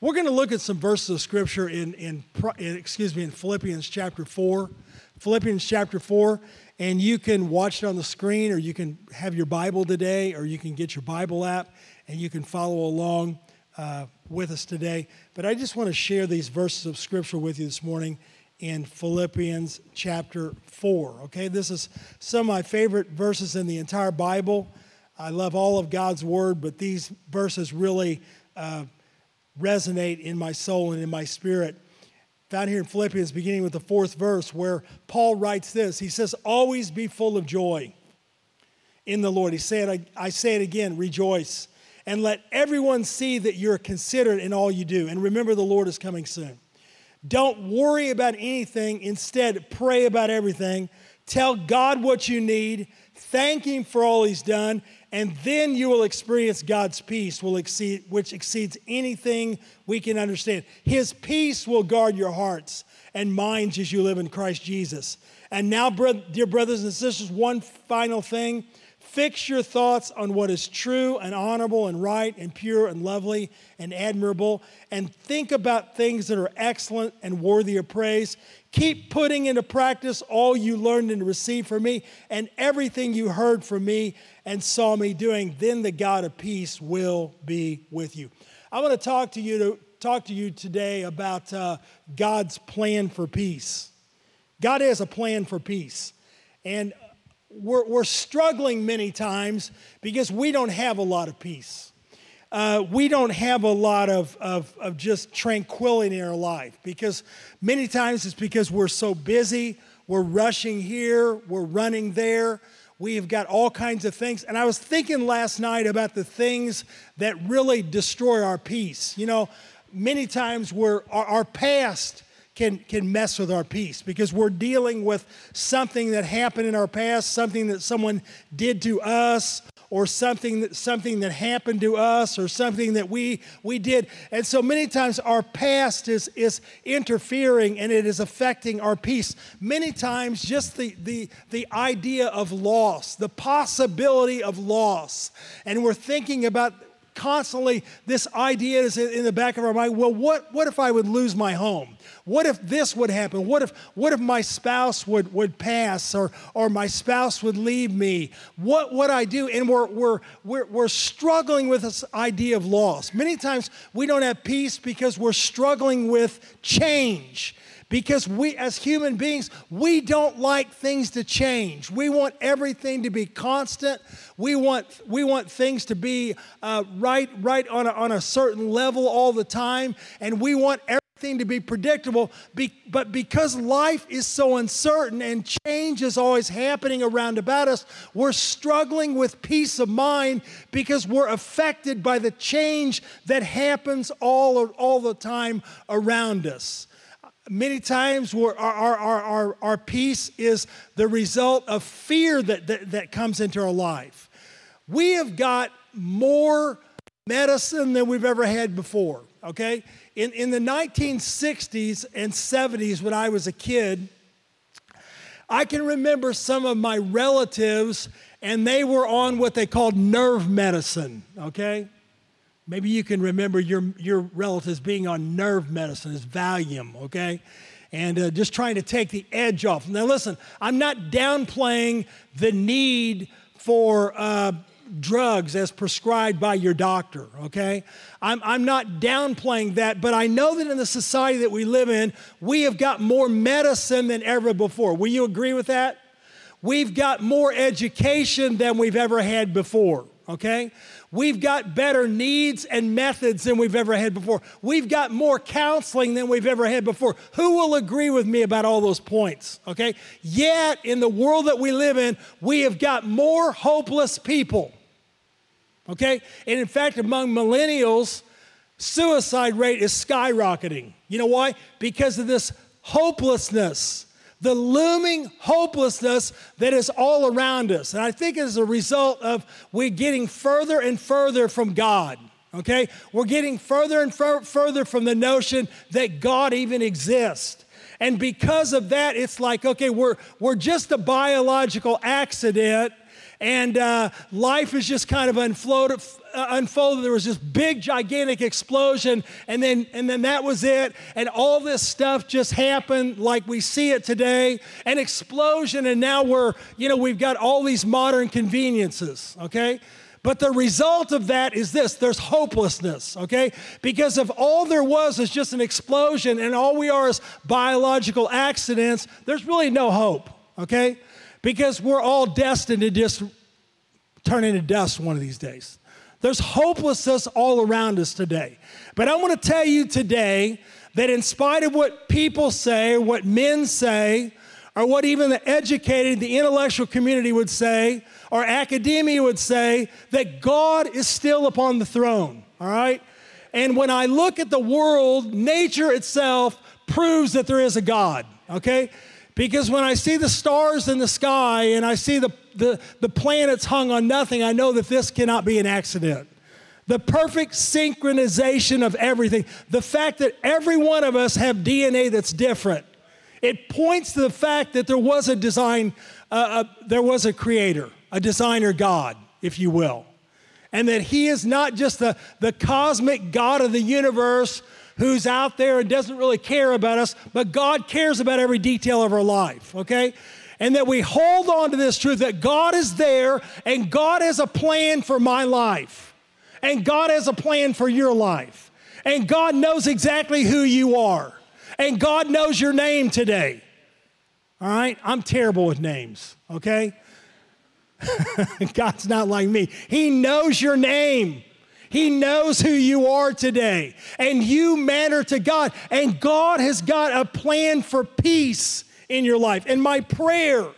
We're going to look at some verses of scripture in, in, in, excuse me in Philippians chapter 4. Philippians chapter 4, and you can watch it on the screen, or you can have your Bible today, or you can get your Bible app, and you can follow along uh, with us today. But I just want to share these verses of scripture with you this morning in Philippians chapter 4. Okay, this is some of my favorite verses in the entire Bible. I love all of God's word, but these verses really. Uh, resonate in my soul and in my spirit. Found here in Philippians, beginning with the fourth verse, where Paul writes this He says, Always be full of joy in the Lord. He said, I, say it again, rejoice. And let everyone see that you're considerate in all you do. And remember, the Lord is coming soon. Don't worry about anything. Instead, pray about everything. Tell God what you need. Thank Him for all He's done and then you will experience God's peace, will exceed, which exceeds anything we can understand. His peace will guard your hearts and minds as you live in Christ Jesus. And now, dear brothers and sisters, one final thing. Fix your thoughts on what is true and honorable and right and pure and lovely and admirable. And think about things that are excellent and worthy of praise. Keep putting into practice all you learned and received from me and everything you heard from me and saw me doing. Then the God of peace will be with you. I want to talk to you to talk to you today about uh, God's plan for peace. God has a plan for peace, and we're, we're struggling many times because we don't have a lot of peace uh, we don't have a lot of, of, of just tranquility in our life because many times it's because we're so busy, we're rushing here, we're running there. We have got all kinds of things. And I was thinking last night about the things that really destroy our peace. You know, many times we're, our, our past can, can mess with our peace because we're dealing with something that happened in our past, something that someone did to us, or something that, something that happened to us or something that we, we did. And so many times our past is, is interfering and it is affecting our peace. Many times just the, the, the idea of loss, the possibility of loss. And we're thinking about constantly this idea is in the back of our mind well what, what if i would lose my home what if this would happen? What if, what if my spouse would, would pass or, or my spouse would leave me? What would I do? And we're, we're, we're, we're struggling with this idea of loss. Many times we don't have peace because we're struggling with change because we as human beings we don't like things to change. We want everything to be constant. We want we want things to be uh, right right on a, on a certain level all the time. And we want everything to be predictable, but because life is so uncertain and change is always happening around about us, we're struggling with peace of mind because we're affected by the change that happens all, all the time around us. Many times our, our, our, our, peace is the result of fear that, that, that comes into our life. We have got more medicine than we've ever had before, okay? In, in the 1960s and 70s, when I was a kid, I can remember some of my relatives, and they were on what they called nerve medicine, okay? Maybe you can remember your, your relatives being on nerve medicine, as Valium, okay? And uh, just trying to take the edge off. Now, listen, I'm not downplaying the need for uh, drugs as prescribed by your doctor, okay? I'm, I'm not downplaying that, but I know that in the society that we live in, we have got more medicine than ever before. Will you agree with that? We've got more education than we've ever had before, okay? We've got better needs and methods than we've ever had before. We've got more counseling than we've ever had before. Who will agree with me about all those points? Okay? Yet, in the world that we live in, we have got more hopeless people okay? And in fact, among millennials, suicide rate is skyrocketing. You know why? Because of this hopelessness, the looming hopelessness that is all around us. And I think as a result of we're getting further and further from God. Okay? We're getting further and fur- further from the notion that God even exists. And because of that, it's like, okay, we're, we're just a biological accident and uh, life is just kind of unfolded, uh, unfolded. There was this big, gigantic explosion, and then, and then that was it. And all this stuff just happened like we see it today an explosion, and now we're, you know, we've got all these modern conveniences, okay? But the result of that is this there's hopelessness, okay? Because if all there was is just an explosion and all we are is biological accidents, there's really no hope, okay? Because we're all destined to just turn into dust one of these days. There's hopelessness all around us today. But I want to tell you today that in spite of what people say, what men say, or what even the educated, the intellectual community would say, or academia would say, that God is still upon the throne, all right? And when I look at the world, nature itself proves that there is a God, okay? Because when I see the stars in the sky and I see the, the, the planets hung on nothing, I know that this cannot be an accident. The perfect synchronization of everything, the fact that every one of us have DNA that's different, it points to the fact that there was a design, uh, uh, there was a creator, a designer God, if you will. And that he is not just the, the cosmic God of the universe who's out there and doesn't really care about us, but God cares about every detail of our life, okay? And that we hold on to this truth that God is there and God has a plan for my life, and God has a plan for your life, and God knows exactly who you are, and God knows your name today. All right? I'm terrible with names, okay? God's not like me. He knows your name. He knows who you are today, and you matter to God. And God has got a plan for peace in your life. And my prayer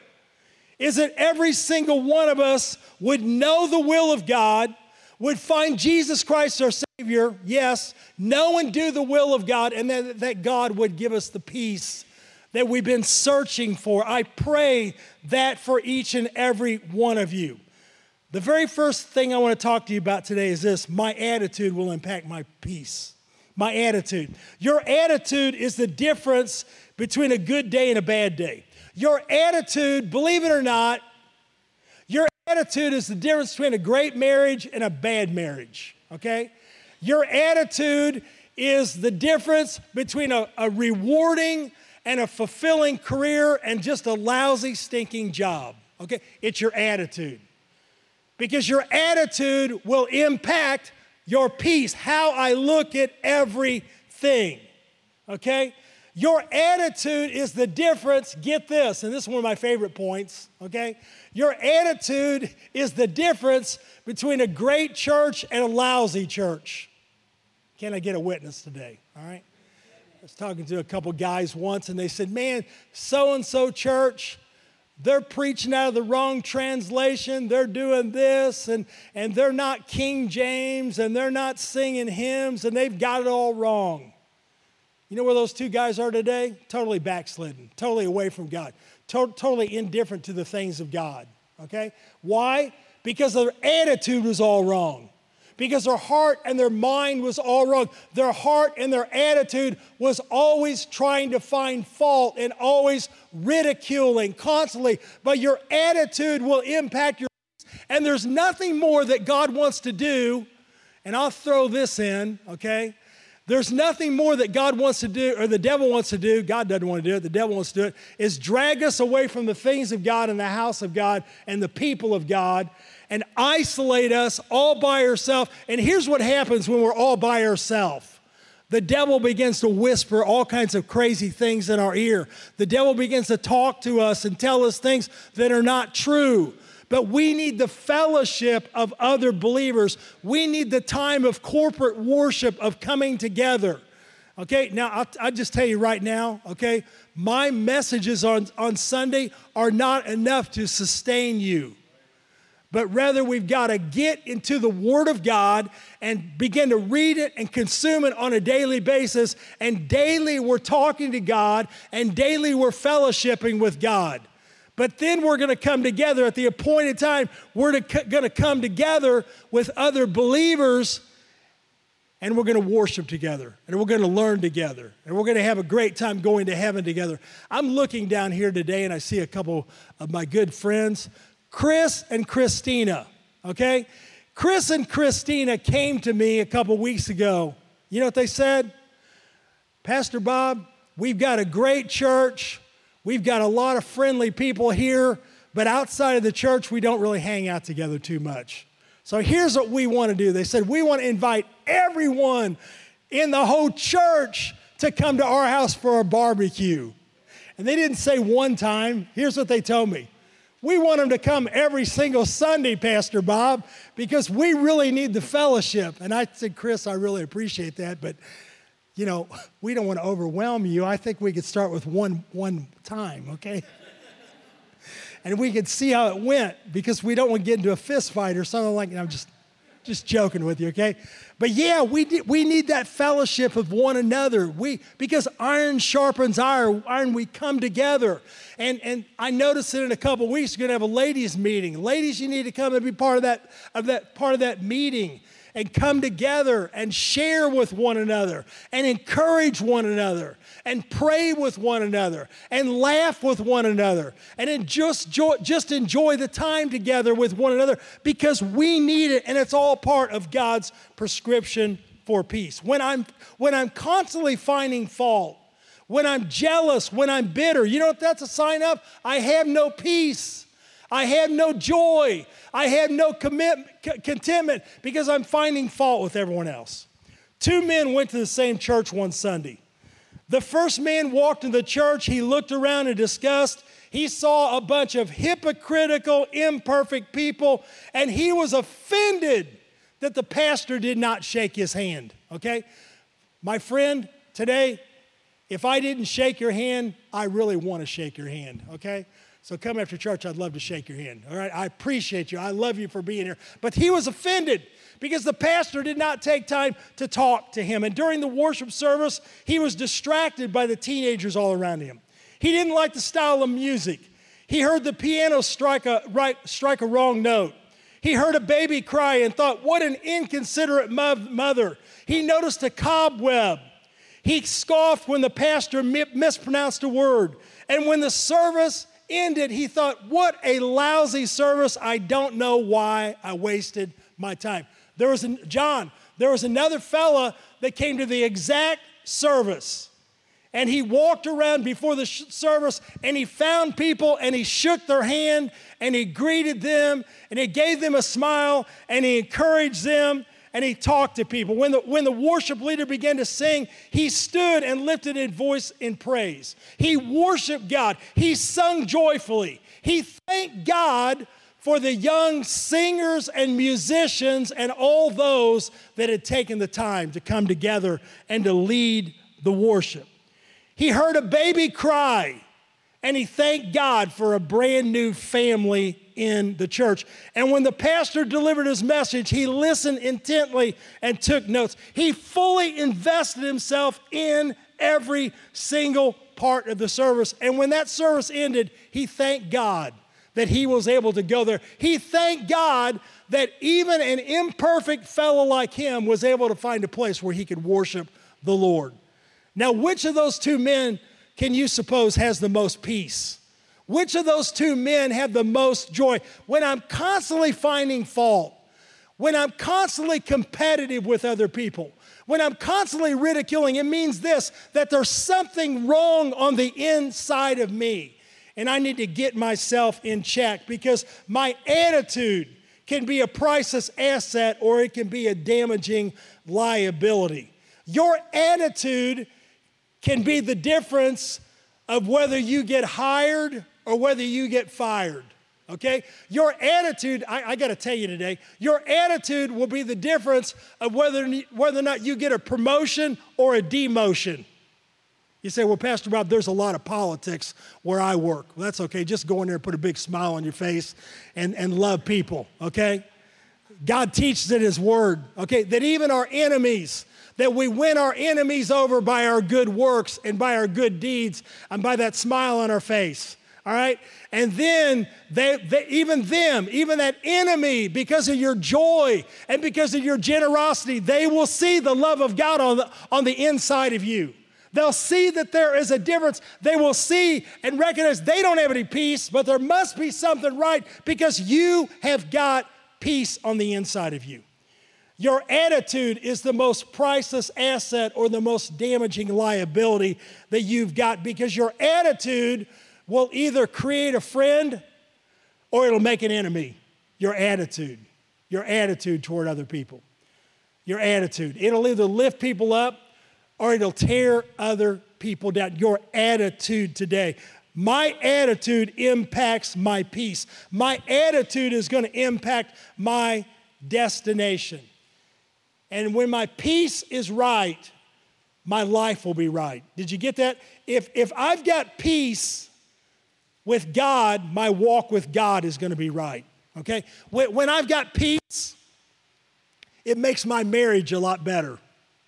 is that every single one of us would know the will of God, would find Jesus Christ our Savior, yes, know and do the will of God, and that, that God would give us the peace that we've been searching for. I pray that for each and every one of you. The very first thing I want to talk to you about today is this my attitude will impact my peace. My attitude. Your attitude is the difference between a good day and a bad day. Your attitude, believe it or not, your attitude is the difference between a great marriage and a bad marriage, okay? Your attitude is the difference between a, a rewarding and a fulfilling career and just a lousy, stinking job, okay? It's your attitude because your attitude will impact your peace, how I look at everything. Okay? Your attitude is the difference. Get this, and this is one of my favorite points. Okay? Your attitude is the difference between a great church and a lousy church. Can I get a witness today? All right? I was talking to a couple guys once, and they said, Man, so and so church, they're preaching out of the wrong translation. They're doing this, and, and they're not King James, and they're not singing hymns, and they've got it all wrong. You know where those two guys are today? Totally backslidden, totally away from God, to- totally indifferent to the things of God. Okay? Why? Because their attitude was all wrong because their heart and their mind was all wrong. Their heart and their attitude was always trying to find fault and always ridiculing constantly. But your attitude will impact your and there's nothing more that God wants to do. And I'll throw this in, okay? There's nothing more that God wants to do, or the devil wants to do, God doesn't want to do it, the devil wants to do it, is drag us away from the things of God and the house of God and the people of God and isolate us all by herself. And here's what happens when we're all by ourselves. The devil begins to whisper all kinds of crazy things in our ear. The devil begins to talk to us and tell us things that are not true. But we need the fellowship of other believers. We need the time of corporate worship, of coming together. Okay, now I'll, I'll, just tell you right now, okay, my messages on, on Sunday are not enough to sustain you but rather we've got to get into the Word of God and begin to read it and consume it on a daily basis. And daily we're talking to God, and daily we're fellowshipping with God. But then we're going to come together at the appointed time. We're going to come together with other believers and we're going to worship together and we're going to learn together and we're going to have a great time going to heaven together. I'm looking down here today and I see a couple of my good friends Chris and Christina, okay? Chris and Christina came to me a couple weeks ago. You know what they said? Pastor Bob, we've got a great church. We've got a lot of friendly people here, but outside of the church, we don't really hang out together too much. So here's what we want to do. They said, We want to invite everyone in the whole church to come to our house for a barbecue. And they didn't say one time. Here's what they told me We want them to come every single Sunday, Pastor Bob, because we really need the fellowship. And I said, Chris, I really appreciate that, but you know, we don't want to overwhelm you. I think we could start with one one time, okay? and we could see how it went because we don't want to get into a fist fight or something like that. I'm just just joking with you, okay? But yeah, we, we need that fellowship of one another. We, because iron sharpens iron, iron, we come together. And, and I noticed that in a couple weeks, we're gonna have a ladies' meeting. Ladies, you need to come and be part of that, of that, part of that meeting and come together and share with one another and encourage one another and pray with one another and laugh with one another and just, just enjoy the time together with one another because we need it and it's all part of God's prescription for peace. When I'm, when I'm constantly finding fault, when I'm jealous, when I'm bitter, you know what that's a sign of? I have no peace. I have no joy. I have no contentment because I'm finding fault with everyone else. Two men went to the same church one Sunday. The first man walked into the church, he looked around in disgust. He saw a bunch of hypocritical, imperfect people, and he was offended that the pastor did not shake his hand. Okay? My friend, today, if I didn't shake your hand, I really want to shake your hand. Okay? So come after church, I'd love to shake your hand. All right, I appreciate you. I love you for being here. But he was offended because the pastor did not take time to talk to him. And during the worship service, he was distracted by the teenagers all around him. He didn't like the style of music. He heard the piano strike a, right, strike a wrong note. He heard a baby cry and thought, what an inconsiderate mother. He noticed a cobweb. He scoffed when the pastor mispronounced a word. And when the service ended, he thought, What a lousy service. I don't know why I wasted my time. There was, an, John, there was another fella that came to the exact service. And he walked around before the sh- service and he found people and he shook their hand and he greeted them and he gave them a smile and he encouraged them and he talked to people. When the, when the worship leader began to sing, he stood and lifted his voice in praise. He worshiped God. He sung joyfully. He thanked God for the young singers and musicians and all those that had taken the time to come together and to lead the worship. He heard a baby cry and he thanked God for a brand new family in the church. And when the pastor delivered his message, he listened intently and took notes. He fully invested himself in every single part of the service. And when that service ended, he thanked God that he was able to go there. He thanked God that even an imperfect fellow like him was able to find a place where he could worship the Lord. Now, which of those two men can you suppose has the most peace? Which of those two men have the most joy? When I'm constantly finding fault, when I'm constantly competitive with other people, when I'm constantly ridiculing, it means this that there's something wrong on the inside of me. And I need to get myself in check because my attitude can be a priceless asset or it can be a damaging liability. Your attitude can be the difference of whether you get hired or whether you get fired. Okay? Your attitude, I, I got to tell you today, your attitude will be the difference of whether, whether or not you get a promotion or a demotion. You say, well, Pastor Bob, there's a lot of politics where I work. Well, that's okay. Just go in there and put a big smile on your face and, and love people, okay? God teaches in His Word, okay, that even our enemies, that we win our enemies over by our good works and by our good deeds and by that smile on our face. All right? And then they, they, even them, even that enemy, because of your joy and because of your generosity, they will see the love of God on the, on the inside of you. They'll see that there is a difference. They will see and recognize they don't have any peace, but there must be something right because you have got peace on the inside of you. Your attitude is the most priceless asset or the most damaging liability that you've got because your attitude will either create a friend or it'll make an enemy. Your attitude, your attitude toward other people, your attitude. It'll either lift people up or it'll tear other people down. Your attitude today. My attitude impacts my peace. My attitude is going to impact my destination. And when my peace is right, my life will be right. Did you get that? If, if I've got peace with God, my walk with God is going to be right. Okay? When, I've got peace, it makes my marriage a lot better.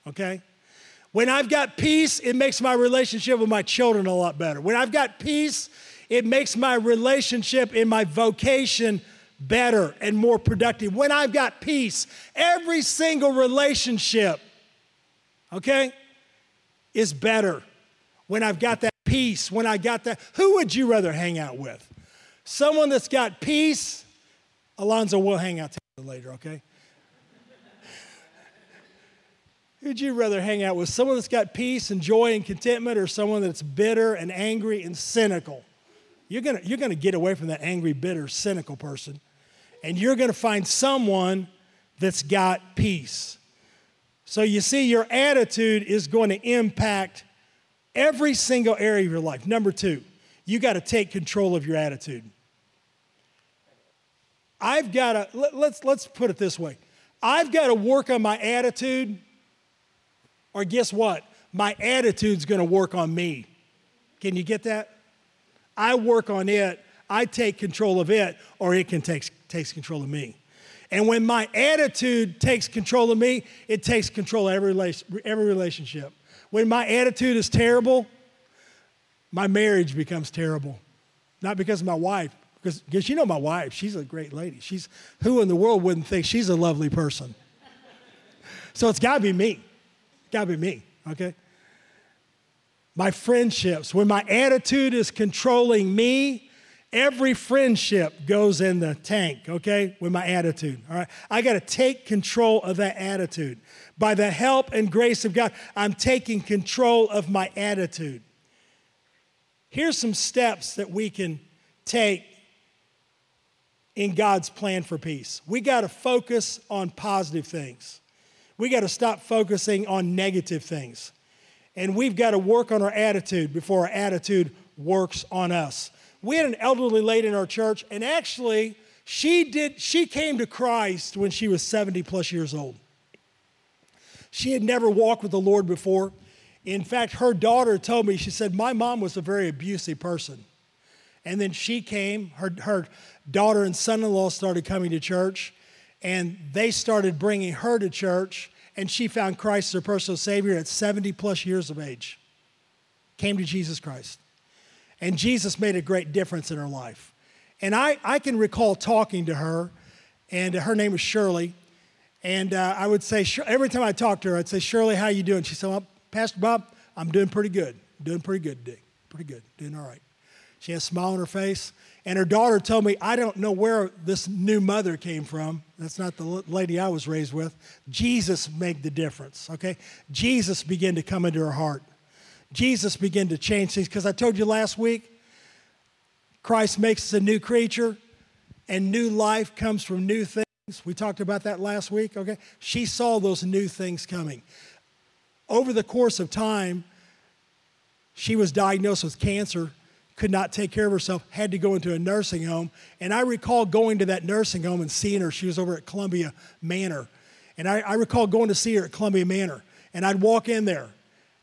Okay? When I've got peace, it makes my relationship with my children a lot better. When I've got peace, it makes my relationship in my vocation better and more productive. When I've got peace, every single relationship, okay, is better. When I've got that peace, when I got that, who would you rather hang out with? Someone that's got peace. Alonzo will hang out together later, okay? Who'd you rather hang out with? Someone that's got peace and joy and contentment or someone that's bitter and angry and cynical? You're gonna, you're gonna get away from that angry, bitter, cynical person and you're to find someone that's got peace. So you see, your attitude is going to impact every single area of your life. Number two, you got to take control of your attitude. I've got to, let, let's, let's put it this way I've got to work on my attitude, or guess what? My attitude's going to work on me. Can you get that? I work on it, I take control of it, or it can take takes control of me. And when my attitude takes control of me, it takes control of every, every relationship. When my attitude is terrible, my marriage becomes terrible. Not because of my wife, because, because you know my wife, she's a great lady. She's who in the world wouldn't think she's a lovely person? so it's got to be me. it Got to be me, okay? My friendships, when my attitude is controlling me, Every friendship goes in the tank, okay, with my attitude, all right? I got to take control of that attitude. By the help and grace of God, I'm taking control of my attitude. Here's some steps that we can take in God's plan for peace. We got to focus on positive things. We got to stop focusing on negative things. And we've got to work on our attitude before our attitude works on us we had an elderly lady in our church, and actually, she did she came to Christ when she was 70 plus years old. She had never walked with the Lord before. In fact, her daughter told me, she said, My mom was a very abusive person. And then she came, her, her daughter and son in law started coming to church, and they started bringing her to church, and she found Christ as her personal Savior at 70 plus years of age. Came to Jesus Christ. And Jesus made a great difference in her life. And I, I can recall talking to her, and her name was Shirley. And uh, I would say, every time I talked to her, I'd say, Shirley, how you doing? She said, well, Pastor Bob, I'm doing pretty good. Doing pretty good today. Pretty good. Doing all right. She had a smile on her face. And her daughter told me, I don't know where this new mother came from. That's not the lady I was raised with. Jesus made the difference, okay? Jesus began to come into her heart. Jesus began to change things. Because I told you last week, Christ makes us a new creature, and new life comes from new things. We talked about that last week, okay? She saw those new things coming. Over the course of time, she was diagnosed with cancer, could not take care of herself, had to go into a nursing home. And I recall going to that nursing home and seeing her. She was over at Columbia Manor. And I, I recall going to see her at Columbia Manor. And I'd walk in there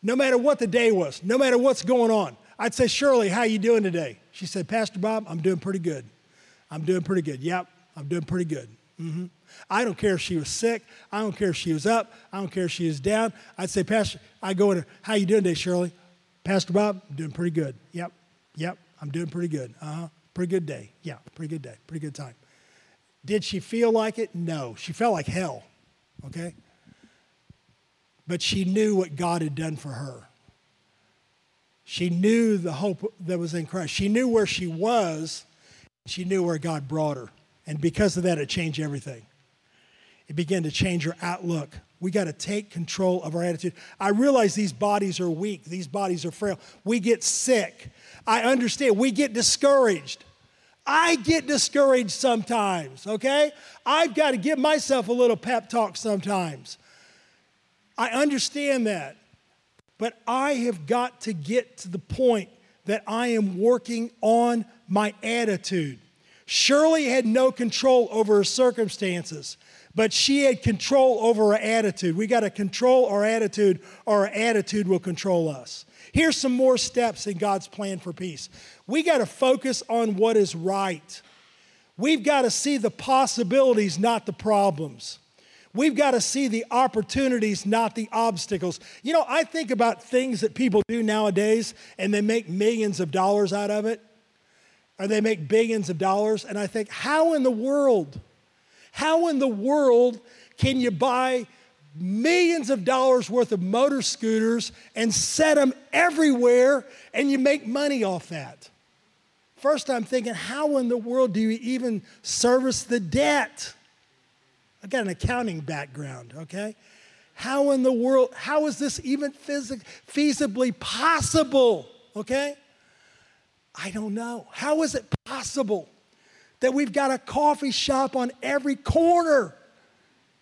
no matter what the day was, no matter what's going on. I'd say, Shirley, how you doing today? She said, Pastor Bob, I'm doing pretty good. I'm doing pretty good. Yep, I'm doing pretty good. Mm-hmm. I don't care if she was sick. I don't care if she was up. I don't care if she was down. I'd say, Pastor, I go in, how you doing today, Shirley? Pastor Bob, I'm doing pretty good. Yep, yep, I'm doing pretty good. Uh-huh, pretty good day. Yeah, pretty good day, pretty good time. Did she feel like it? No. She felt like hell, okay? But she knew what God had done for her. She knew the hope that was in Christ. She knew where she was, she knew where God brought her. And because of that, it changed everything. It began to change her outlook. We got to take control of our attitude. I realize these bodies are weak, these bodies are frail. We get sick. I understand. We get discouraged. I get discouraged sometimes, okay? I've got to give myself a little pep talk sometimes. I understand that. But I have got to get to the point that I am working on my attitude. Shirley had no control over her circumstances, but she had control over her attitude. We got to control our attitude, or our attitude will control us. Here's some more steps in God's plan for peace. We got to focus on what is right. We've got to see the possibilities, not the problems. We've got to see the opportunities, not the obstacles. You know, I think about things that people do nowadays and they make millions of dollars out of it, or they make billions of dollars, and I think, how in the world, how in the world can you buy millions of dollars worth of motor scooters and set them everywhere and you make money off that? First, I'm thinking, how in the world do you even service the debt? I got an accounting background, okay? How in the world, how is this even phys- feasibly possible, okay? I don't know. How is it possible that we've got a coffee shop on every corner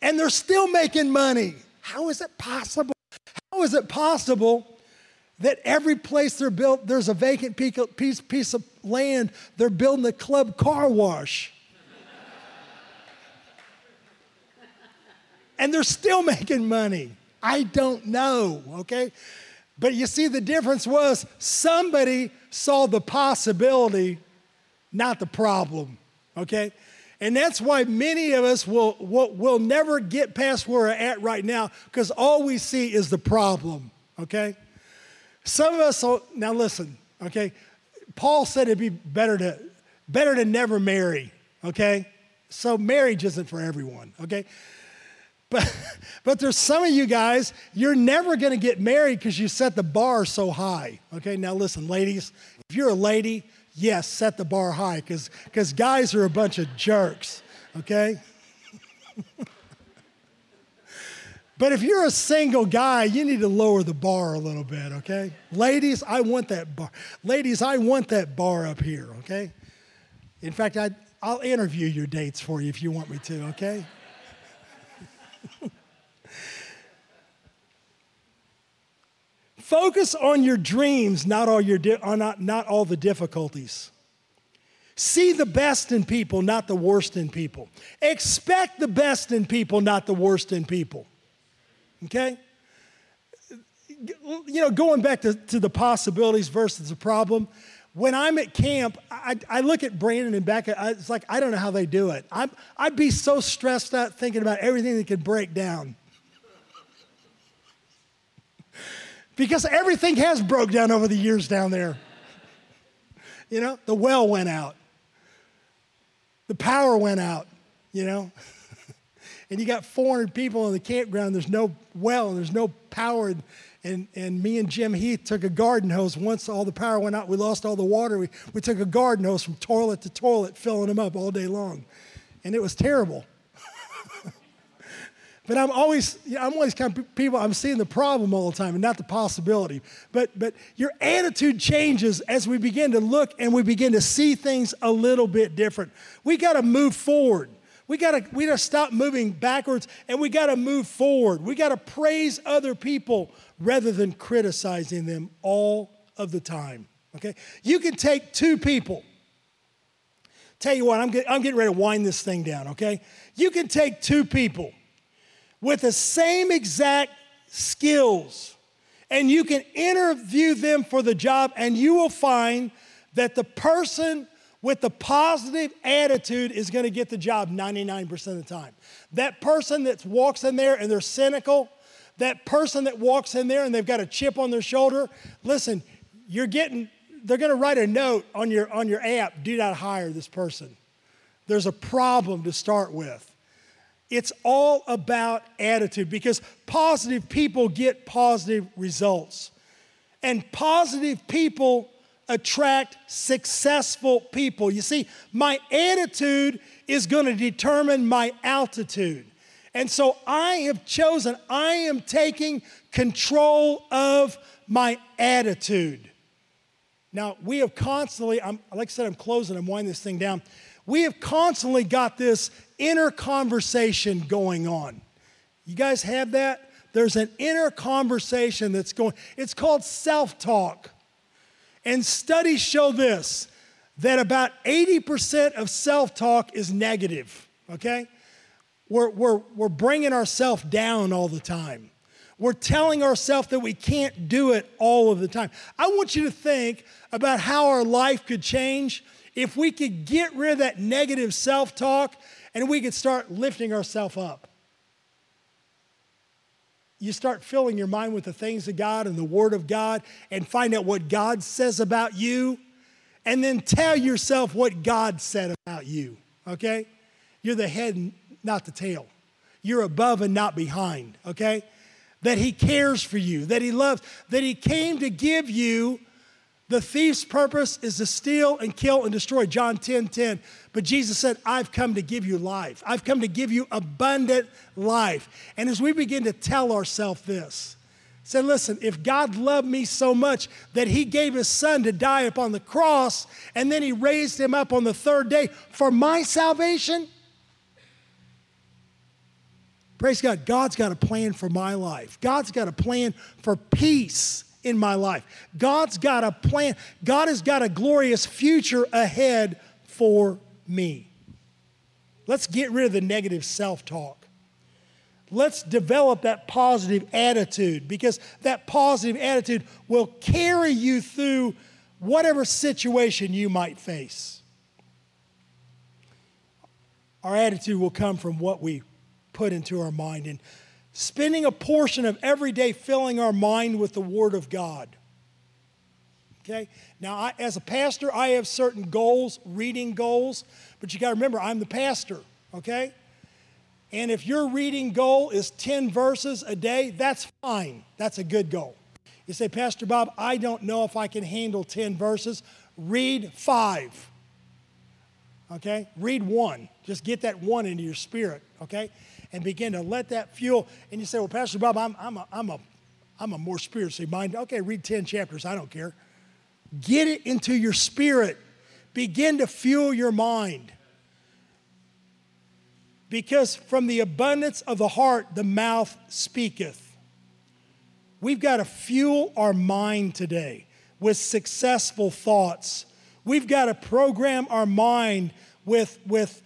and they're still making money? How is it possible? How is it possible that every place they're built, there's a vacant piece, piece of land, they're building a club car wash? And they're still making money. I don't know, okay? But you see, the difference was somebody saw the possibility, not the problem, okay? And that's why many of us will, will, will never get past where we're at right now because all we see is the problem, okay? Some of us, will, now listen, okay? Paul said it'd be better to, better to never marry, okay? So marriage isn't for everyone, okay? But, but there's some of you guys, you're never going to get married because you set the bar so high. Okay, now listen, ladies, if you're a lady, yes, set the bar high because guys are a bunch of jerks. Okay? but if you're a single guy, you need to lower the bar a little bit, okay? Ladies, I want that bar. Ladies, I want that bar up here, okay? In fact, I, I'll interview your dates for you if you want me to, okay? Focus on your dreams, not all, your di- uh, not, not all the difficulties. See the best in people, not the worst in people. Expect the best in people, not the worst in people. Okay? You know, going back to, to the possibilities versus the problem, when I'm at camp, I, I look at Brandon and Becca, I, it's like, I don't know how they do it. I'm, I'd be so stressed out thinking about everything that could break down. Because everything has broke down over the years down there. You know, the well went out. The power went out, you know. and you got 400 people in the campground, there's no well there's no power. And, and, and me and Jim Heath took a garden hose. Once all the power went out, we lost all the water. We, we took a garden hose from toilet to toilet, filling them up all day long. And it was terrible. But I'm always, I'm always kind of people, I'm seeing the problem all the time and not the possibility. But, but your attitude changes as we begin to look and we begin to see things a little bit different. We got to move forward. We got to we got to stop moving backwards and we got to move forward. We got to praise other people rather than criticizing them all of the time. Okay? You can take two people. Tell you what, I'm, get, I'm getting ready to wind this thing down, okay? You can take two people with the same exact skills, and you can interview them for the job, and you will find that the person with the positive attitude is going to get the job 99% of the time. That person that walks in there and they're cynical, that person that walks in there and they've got a chip on their shoulder, listen, you're getting, they're going to write a note on your, on your app do not hire this person. There's a problem to start with. It's all about attitude because positive people get positive results. And positive people attract successful people. You see, my attitude is going to determine my altitude. And so I have chosen, I am taking control of my attitude. Now, we have constantly, I'm, like I said, I'm closing, I'm winding this thing down. We have constantly got this inner conversation going on. You guys have that? There's an inner conversation that's going, it's called self talk. And studies show this that about 80% of self talk is negative, okay? We're, we're, we're bringing ourselves down all the time. We're telling ourselves that we can't do it all of the time. I want you to think about how our life could change if we could get rid of that negative self talk and we could start lifting ourselves up. You start filling your mind with the things of God and the Word of God and find out what God says about you, and then tell yourself what God said about you, okay? You're the head, not the tail. You're above and not behind, okay? That He cares for you, that He loves, that He came to give you the thief's purpose is to steal and kill and destroy, John 10 10. But Jesus said, I've come to give you life. I've come to give you abundant life. And as we begin to tell ourselves this, say, listen, if God loved me so much that he gave his son to die upon the cross and then he raised him up on the third day for my salvation, praise God, God's got a plan for my life. God's got a plan for peace in my life. God's got a plan. God has got a glorious future ahead for me. Let's get rid of the negative self talk. Let's develop that positive attitude because that positive attitude will carry you through whatever situation you might face. Our attitude will come from what we put into our mind. And spending a portion of every day filling our mind with the Word of God. Okay? Now, I, as a pastor, I have certain goals, reading goals, but you got to remember, I'm the pastor, okay? And if your reading goal is 10 verses a day, that's fine. That's a good goal. You say, Pastor Bob, I don't know if I can handle 10 verses. Read five. Okay? Read one. Just get that one into your spirit, okay? And begin to let that fuel. And you say, well, Pastor Bob, I'm, I'm, a, I'm, a, I'm a more spiritually minded. Okay, read 10 chapters. I don't care. Get it into your spirit. Begin to fuel your mind. Because from the abundance of the heart, the mouth speaketh. We've got to fuel our mind today with successful thoughts. We've got to program our mind with, with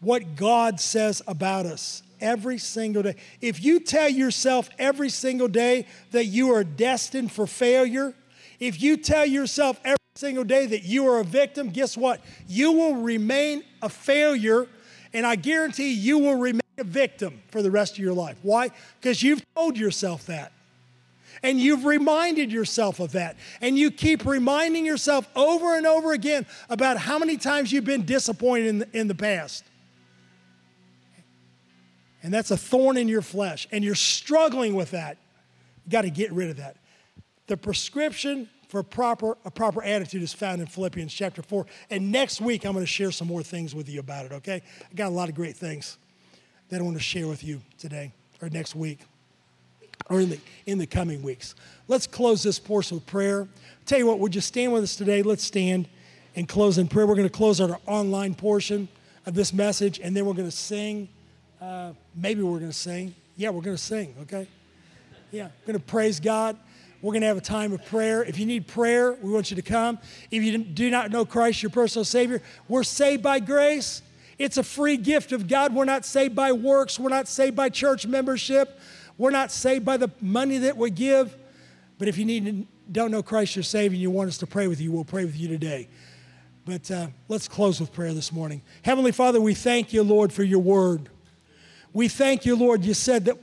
what God says about us every single day. If you tell yourself every single day that you are destined for failure, if you tell yourself every single day that you are a victim, guess what? You will remain a failure, and I guarantee you will remain a victim for the rest of your life. Why? Because you've told yourself that. And you've reminded yourself of that. And you keep reminding yourself over and over again about how many times you've been disappointed in the, in the past. And that's a thorn in your flesh. And you're struggling with that. You got to get rid of that. The prescription for proper, a proper attitude is found in Philippians chapter 4. And next week, I'm going to share some more things with you about it, okay? I got a lot of great things that I want to share with you today or next week or in the, in the coming weeks. Let's close this portion with prayer. tell you what, would you stand with us today? Let's stand and close in prayer. We're going to close our online portion of this message, and then we're going to sing. Uh, maybe we're going to sing. Yeah, we're going to sing, okay? Yeah, we're going to praise God. We're going to have a time of prayer. If you need prayer, we want you to come. If you do not know Christ, your personal Savior, we're saved by grace. It's a free gift of God. We're not saved by works. We're not saved by church membership. We're not saved by the money that we give. But if you need don't know Christ your Savior and you want us to pray with you, we'll pray with you today. But uh, let's close with prayer this morning. Heavenly Father, we thank you, Lord, for your word. We thank you, Lord. You said that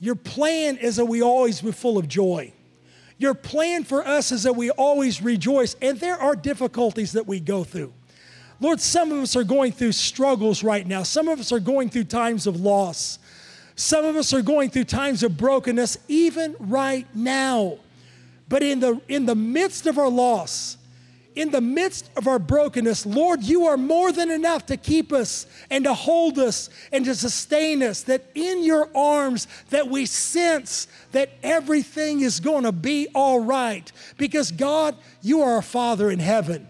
your plan is that we always be full of joy. Your plan for us is that we always rejoice, and there are difficulties that we go through. Lord, some of us are going through struggles right now. Some of us are going through times of loss. Some of us are going through times of brokenness, even right now. But in the, in the midst of our loss, in the midst of our brokenness, Lord, you are more than enough to keep us and to hold us and to sustain us. That in your arms that we sense that everything is going to be all right. Because God, you are our Father in heaven.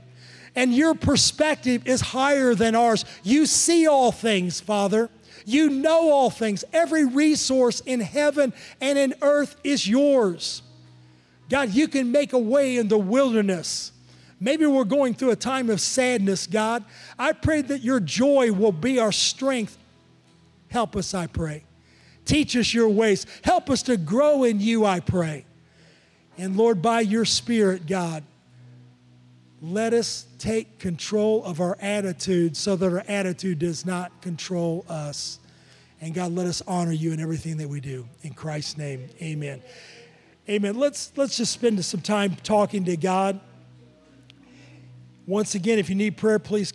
And your perspective is higher than ours. You see all things, Father. You know all things. Every resource in heaven and in earth is yours. God, you can make a way in the wilderness. Maybe we're going through a time of sadness, God. I pray that your joy will be our strength. Help us, I pray. Teach us your ways. Help us to grow in you, I pray. And Lord, by your Spirit, God, let us take control of our attitude so that our attitude does not control us. And God, let us honor you in everything that we do. In Christ's name, amen. Amen. Let's, let's just spend some time talking to God. Once again, if you need prayer, please come.